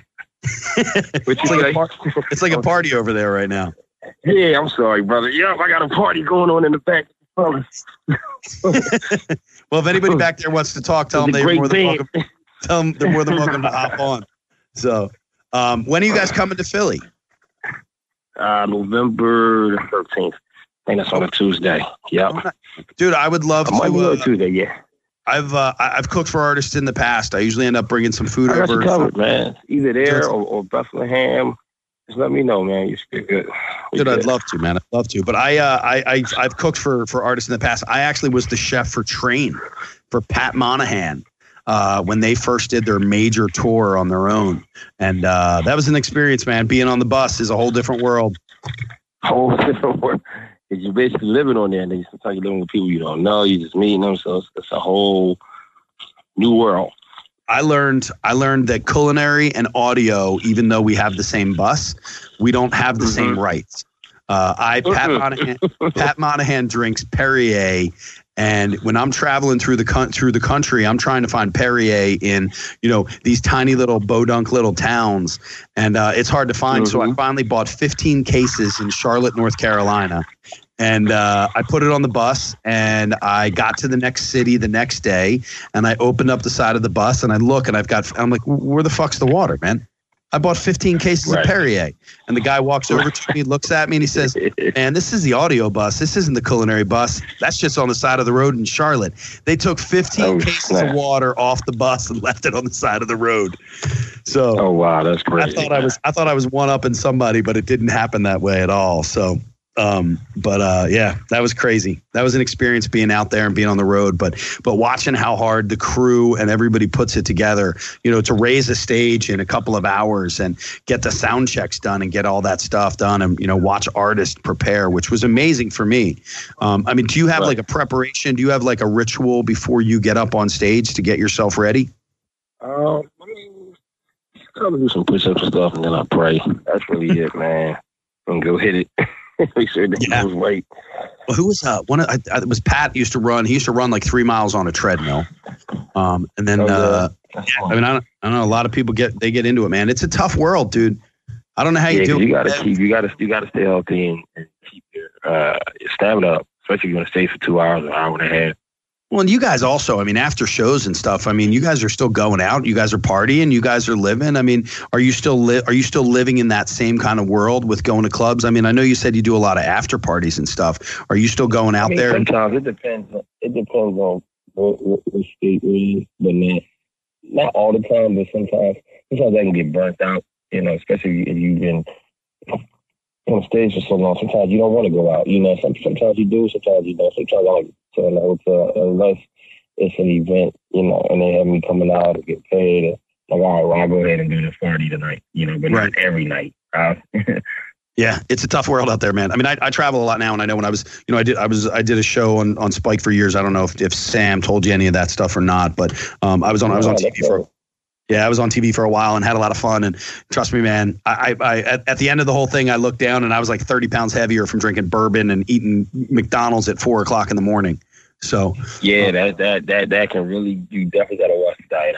It's like, a par- it's like a party over there right now. Yeah, I'm sorry, brother. Yeah, I got a party going on in the back. Well, if anybody back there wants to talk, tell them they're more than band. welcome. Tell them they're more than welcome to hop on. So, um, when are you guys coming to Philly? Uh, November 13th. I think that's on a Tuesday. Yep. Dude, I would love I might be to. Uh, Tuesday, yeah. I've uh, I've cooked for artists in the past. I usually end up bringing some food I got you over. covered, man. Either there or, or Bethlehem. Just let me know, man. You should be good. Dude, I'd love to, man. I'd love to. But I, uh, I, I, I've cooked for for artists in the past. I actually was the chef for Train for Pat Monahan. Uh, when they first did their major tour on their own, and uh, that was an experience, man. Being on the bus is a whole different world. Whole different world. You're basically living on there, and then sometimes you're living with people you don't know. You're just meeting them, so it's, it's a whole new world. I learned I learned that culinary and audio, even though we have the same bus, we don't have the mm-hmm. same rights. Uh, I Pat Monahan, Pat Monahan drinks Perrier, and when I'm traveling through the through the country, I'm trying to find Perrier in you know these tiny little bodunk little towns, and uh, it's hard to find. Mm-hmm. So I mm-hmm. finally bought 15 cases in Charlotte, North Carolina, and uh, I put it on the bus and I got to the next city the next day and I opened up the side of the bus and I look and I've got I'm like where the fuck's the water man I bought 15 cases right. of Perrier. And the guy walks over to me looks at me and he says man this is the audio bus. This isn't the culinary bus. That's just on the side of the road in Charlotte. They took 15 oh, cases snap. of water off the bus and left it on the side of the road. So oh wow. That's crazy. I thought I was I thought I was one up in somebody but it didn't happen that way at all. So um, but uh, yeah, that was crazy. That was an experience being out there and being on the road. But but watching how hard the crew and everybody puts it together, you know, to raise a stage in a couple of hours and get the sound checks done and get all that stuff done and you know watch artists prepare, which was amazing for me. Um, I mean, do you have right. like a preparation? Do you have like a ritual before you get up on stage to get yourself ready? Um, I mean, kind of do some push-ups and stuff, and then I pray. That's really it, man. And go hit it. Make sure they yeah. lose weight. Well, who was uh one? Of, I, I, it was Pat. Used to run. He used to run like three miles on a treadmill. Um, and then oh, uh, yeah, I mean, I don't, I don't know. A lot of people get they get into it, man. It's a tough world, dude. I don't know how yeah, you do. You gotta keep. You gotta. You gotta stay healthy and, and keep your uh, stamina up, especially if you're gonna stay for two hours, an hour and a half. Well, and you guys also, I mean, after shows and stuff, I mean, you guys are still going out, you guys are partying, you guys are living. I mean, are you still li- are you still living in that same kind of world with going to clubs? I mean, I know you said you do a lot of after parties and stuff. Are you still going out I mean, there? Sometimes it depends. It depends on what, what, what state we're in, but not not all the time. But sometimes, sometimes I can get burnt out. You know, especially if you've been on stage for so long. Sometimes you don't want to go out. You know, some, sometimes you do, sometimes you don't. Sometimes I like to a hotel unless it's an event, you know, and they have me coming out to get paid. And, like, all right, well, I'll go ahead and do this party tonight, you know, but right. not every night. Uh, yeah, it's a tough world out there, man. I mean, I, I travel a lot now, and I know when I was, you know, I did, I was, I did a show on, on Spike for years. I don't know if, if Sam told you any of that stuff or not, but um, I was on, I was on TV for, yeah, I was on TV for a while and had a lot of fun. And trust me, man, I, I, at, at the end of the whole thing, I looked down and I was like 30 pounds heavier from drinking bourbon and eating McDonald's at four o'clock in the morning. So yeah, um, that that that that can really you definitely got to watch the diet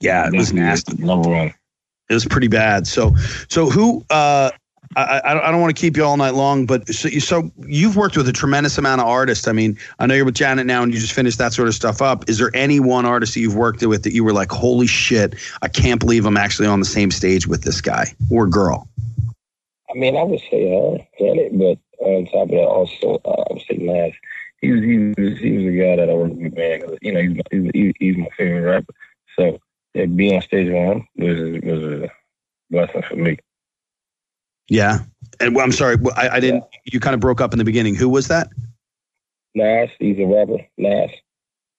Yeah, it was nasty. Number one. It was pretty bad. So so who uh I, I don't want to keep you all night long, but so, so you've worked with a tremendous amount of artists. I mean, I know you're with Janet now, and you just finished that sort of stuff up. Is there any one artist that you've worked with that you were like, "Holy shit, I can't believe I'm actually on the same stage with this guy or girl"? I mean, I would say uh, Janet, but on top of that, also uh, I would say Nas he was he was he was a guy that I worked with, man. You know, he's my, he's, he's my favorite rapper. So yeah, being on stage with him was was a blessing for me. Yeah, and well, I'm sorry, I, I didn't. Yeah. You kind of broke up in the beginning. Who was that? Nas. He's a rapper. Nas.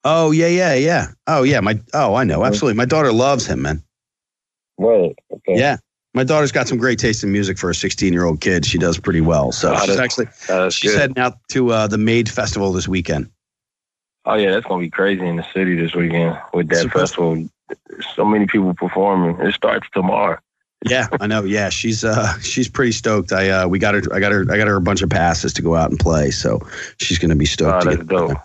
Oh yeah, yeah, yeah. Oh yeah, my. Oh, I know. Absolutely, my daughter loves him, man. Right. Okay. Yeah, my daughter's got some great taste in music for a 16 year old kid. She does pretty well. So oh, she's actually she's good. heading out to uh, the Made Festival this weekend. Oh yeah, that's gonna be crazy in the city this weekend with that festival. So many people performing. It starts tomorrow. Yeah, I know. Yeah, she's uh she's pretty stoked. I uh we got her I got her I got her a bunch of passes to go out and play. So she's gonna be stoked. Oh, that's dope.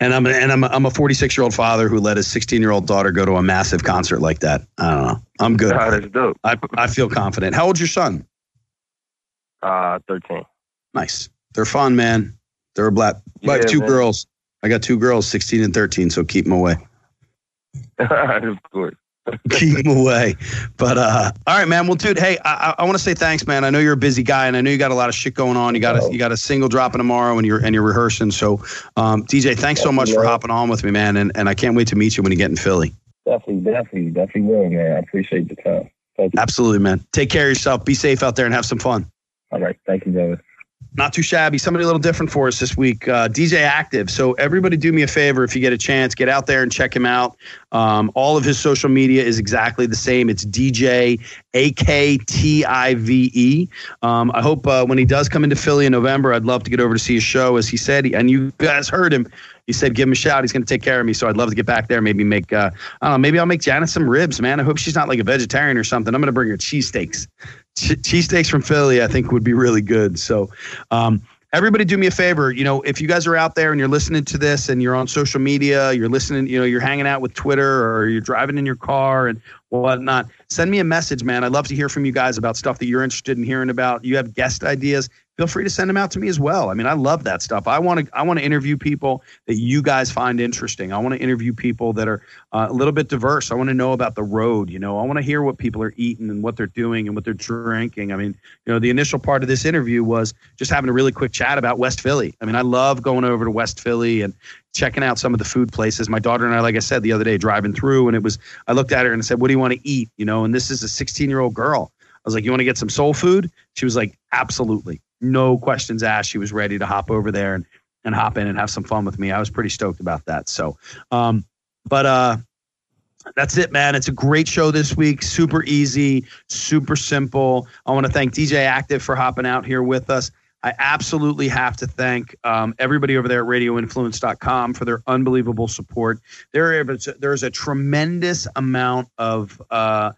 And I'm and I'm I'm a 46 year old father who let his 16 year old daughter go to a massive concert like that. I don't know. I'm good. Oh, that's dope. I I feel confident. How old's your son? Uh, 13. Nice. They're fun, man. They're a black. Yeah, I have two man. girls. I got two girls, 16 and 13. So keep them away. of course. keep him away. But uh, all right, man. Well, dude, hey, I, I want to say thanks, man. I know you're a busy guy, and I know you got a lot of shit going on. You got a, you got a single dropping tomorrow, and you're and you're rehearsing. So, um, DJ, thanks so much for hopping on with me, man. And and I can't wait to meet you when you get in Philly. Definitely, definitely, definitely will, man. I appreciate the time. Absolutely, man. Take care of yourself. Be safe out there and have some fun. All right. Thank you, David. Not too shabby. Somebody a little different for us this week. Uh, DJ Aktive. So everybody, do me a favor if you get a chance, get out there and check him out. Um, all of his social media is exactly the same. It's DJ A K T I V E. Um, I hope uh, when he does come into Philly in November, I'd love to get over to see his show. As he said, and you guys heard him. He said, "Give him a shout. He's going to take care of me." So I'd love to get back there. Maybe make, uh, I don't know. Maybe I'll make Janet some ribs, man. I hope she's not like a vegetarian or something. I'm going to bring her cheesesteaks. Che- cheesesteaks from Philly, I think would be really good. So, um, everybody do me a favor you know if you guys are out there and you're listening to this and you're on social media you're listening you know you're hanging out with twitter or you're driving in your car and whatnot send me a message man. I'd love to hear from you guys about stuff that you're interested in hearing about. You have guest ideas feel free to send them out to me as well. I mean, I love that stuff. I want to I want to interview people that you guys find interesting. I want to interview people that are uh, a little bit diverse. I want to know about the road. You know, I want to hear what people are eating and what they're doing and what they're drinking. I mean, you know, the initial part of this interview was just having a really quick chat about West Philly. I mean, I love going over to West Philly and checking out some of the food places. My daughter and I, like I said the other day, driving through, and it was I looked at her and I said, "What do you want to eat?" You know, and this is a 16 year old girl. I was like, "You want to get some soul food?" She was like, "Absolutely." No questions asked. She was ready to hop over there and, and hop in and have some fun with me. I was pretty stoked about that. So, um, but uh, that's it, man. It's a great show this week. Super easy, super simple. I want to thank DJ Aktive for hopping out here with us. I absolutely have to thank um, everybody over there at radioinfluence.com for their unbelievable support. There is, there's a tremendous amount of uh,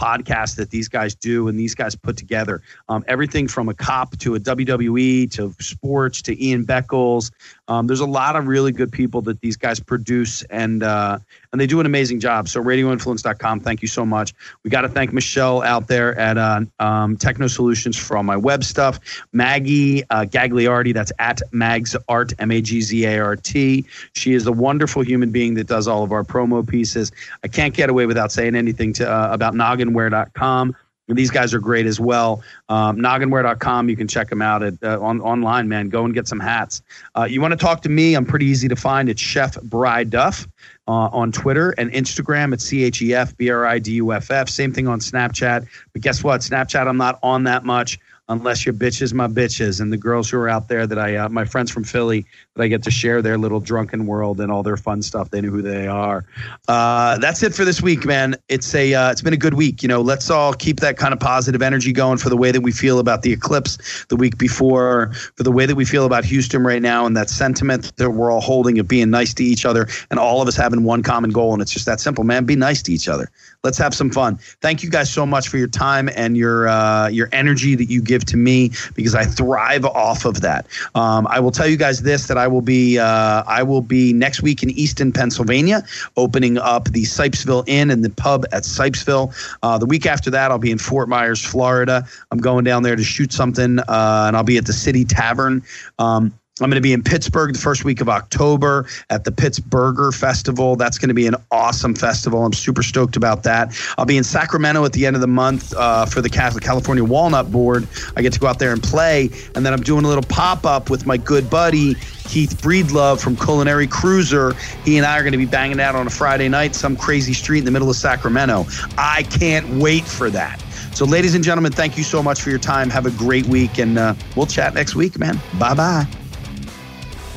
podcast that these guys do and these guys put together. Um, everything from a cop to a WWE to sports to Ian Beckles. Um, there's a lot of really good people that these guys produce and uh, and they do an amazing job. So radioinfluence.com, thank you so much. We got to thank Michelle out there at uh, um, Techno Solutions for all my web stuff. Maggie uh, Gagliardi, that's at Magz Art, M A G Z A R T. She is a wonderful human being that does all of our promo pieces. I can't get away without saying anything to uh, about nogginwear.com. These guys are great as well. Um, nogginwear.com. You can check them out at uh, on online, man. Go and get some hats. Uh, you want to talk to me? I'm pretty easy to find. It's Chef Bri Duff uh, on Twitter and Instagram. at C H E F B R I D U F F. Same thing on Snapchat. But guess what? Snapchat, I'm not on that much unless your bitches my bitches and the girls who are out there that I uh, my friends from Philly that I get to share their little drunken world and all their fun stuff. They know who they are. Uh, that's it for this week, man. It's a uh, it's been a good week. You know, let's all keep that kind of positive energy going for the way that we feel about the eclipse the week before, for the way that we feel about Houston right now, and that sentiment that we're all holding of being nice to each other and all of us having one common goal. And it's just that simple, man. Be nice to each other. Let's have some fun. Thank you guys so much for your time and your uh, your energy that you give to me because I thrive off of that. Um, I will tell you guys this that I will be uh, I will be next week in Easton, Pennsylvania, opening up the Sipesville Inn and the pub at Sipesville. Uh, the week after that, I'll be in Fort Myers, Florida. I'm going down there to shoot something, uh, and I'll be at the City Tavern. Um, I'm going to be in Pittsburgh the first week of October at the Pittsburgher Festival. That's going to be an awesome festival. I'm super stoked about that. I'll be in Sacramento at the end of the month uh, for the California Walnut Board. I get to go out there and play, and then I'm doing a little pop up with my good buddy Keith Breedlove from Culinary Cruiser. He and I are going to be banging out on a Friday night, some crazy street in the middle of Sacramento. I can't wait for that. So, ladies and gentlemen, thank you so much for your time. Have a great week, and uh, we'll chat next week, man. Bye bye.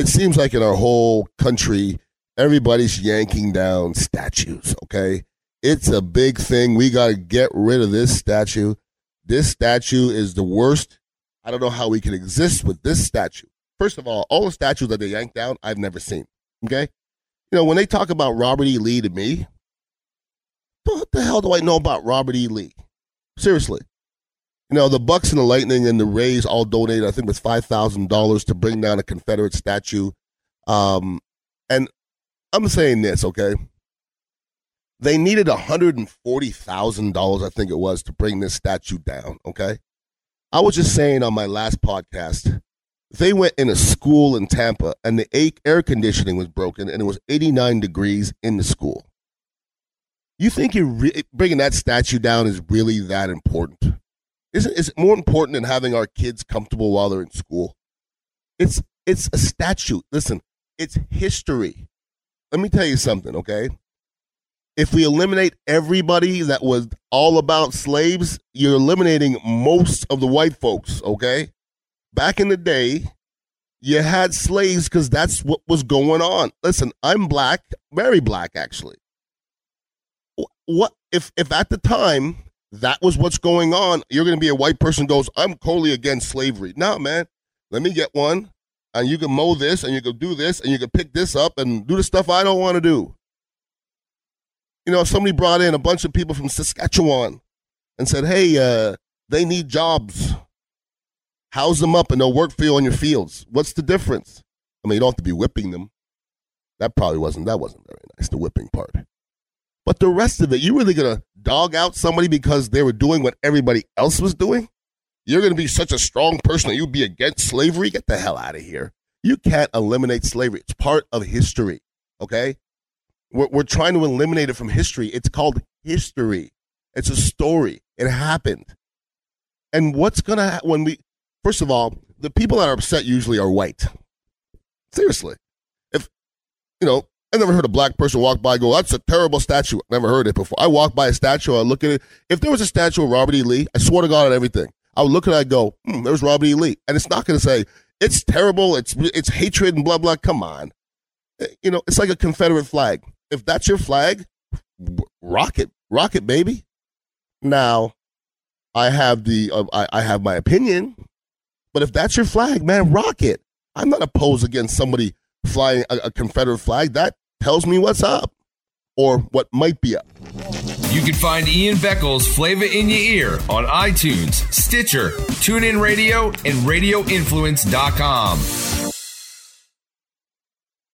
It seems like in our whole country, everybody's yanking down statues, okay? It's a big thing. We got to get rid of this statue. This statue is the worst. I don't know how we can exist with this statue. First of all, all the statues that they yank down, I've never seen, okay? You know, when they talk about Robert E. Lee to me, what the hell do I know about Robert E. Lee? Seriously. You know, the Bucks and the Lightning and the Rays all donated, I think, it was five thousand dollars to bring down a Confederate statue. Um, and I'm saying this, okay? They needed hundred and forty thousand dollars, I think it was, to bring this statue down. Okay, I was just saying on my last podcast, they went in a school in Tampa and the air conditioning was broken and it was 89 degrees in the school. You think you re- bringing that statue down is really that important? Isn't is it more important than having our kids comfortable while they're in school? It's it's a statute. Listen, it's history. Let me tell you something, okay? If we eliminate everybody that was all about slaves, you're eliminating most of the white folks, okay? Back in the day, you had slaves because that's what was going on. Listen, I'm black, very black actually. What if if at the time that was what's going on, you're going to be a white person goes, I'm totally against slavery. No, man, let me get one, and you can mow this, and you can do this, and you can pick this up and do the stuff I don't want to do. You know, somebody brought in a bunch of people from Saskatchewan and said, hey, uh, they need jobs. House them up and they'll work for you on your fields. What's the difference? I mean, you don't have to be whipping them. That probably wasn't that wasn't very nice, the whipping part. But the rest of it, you really gonna dog out somebody because they were doing what everybody else was doing? You're gonna be such a strong person that you'd be against slavery? Get the hell out of here. You can't eliminate slavery. It's part of history. Okay? We're, we're trying to eliminate it from history. It's called history. It's a story. It happened. And what's gonna ha- when we first of all, the people that are upset usually are white. Seriously. If you know, I never heard a black person walk by go, that's a terrible statue. Never heard it before. I walk by a statue, I look at it. If there was a statue of Robert E. Lee, I swear to God on everything, I would look at it, I go, hmm, there's Robert E. Lee. And it's not going to say, it's terrible, it's, it's hatred and blah, blah. Come on. Eh, you know, it's like a Confederate flag. If that's your flag, rock it. Rock it, baby. Now, I have the, uh, I, I have my opinion, but if that's your flag, man, rock it. I'm not opposed against somebody flying a, a Confederate flag. That tells me what's up or what might be up. You can find Ian Beckles' Flavor in Your Ear on iTunes, Stitcher, TuneIn Radio, and RadioInfluence.com.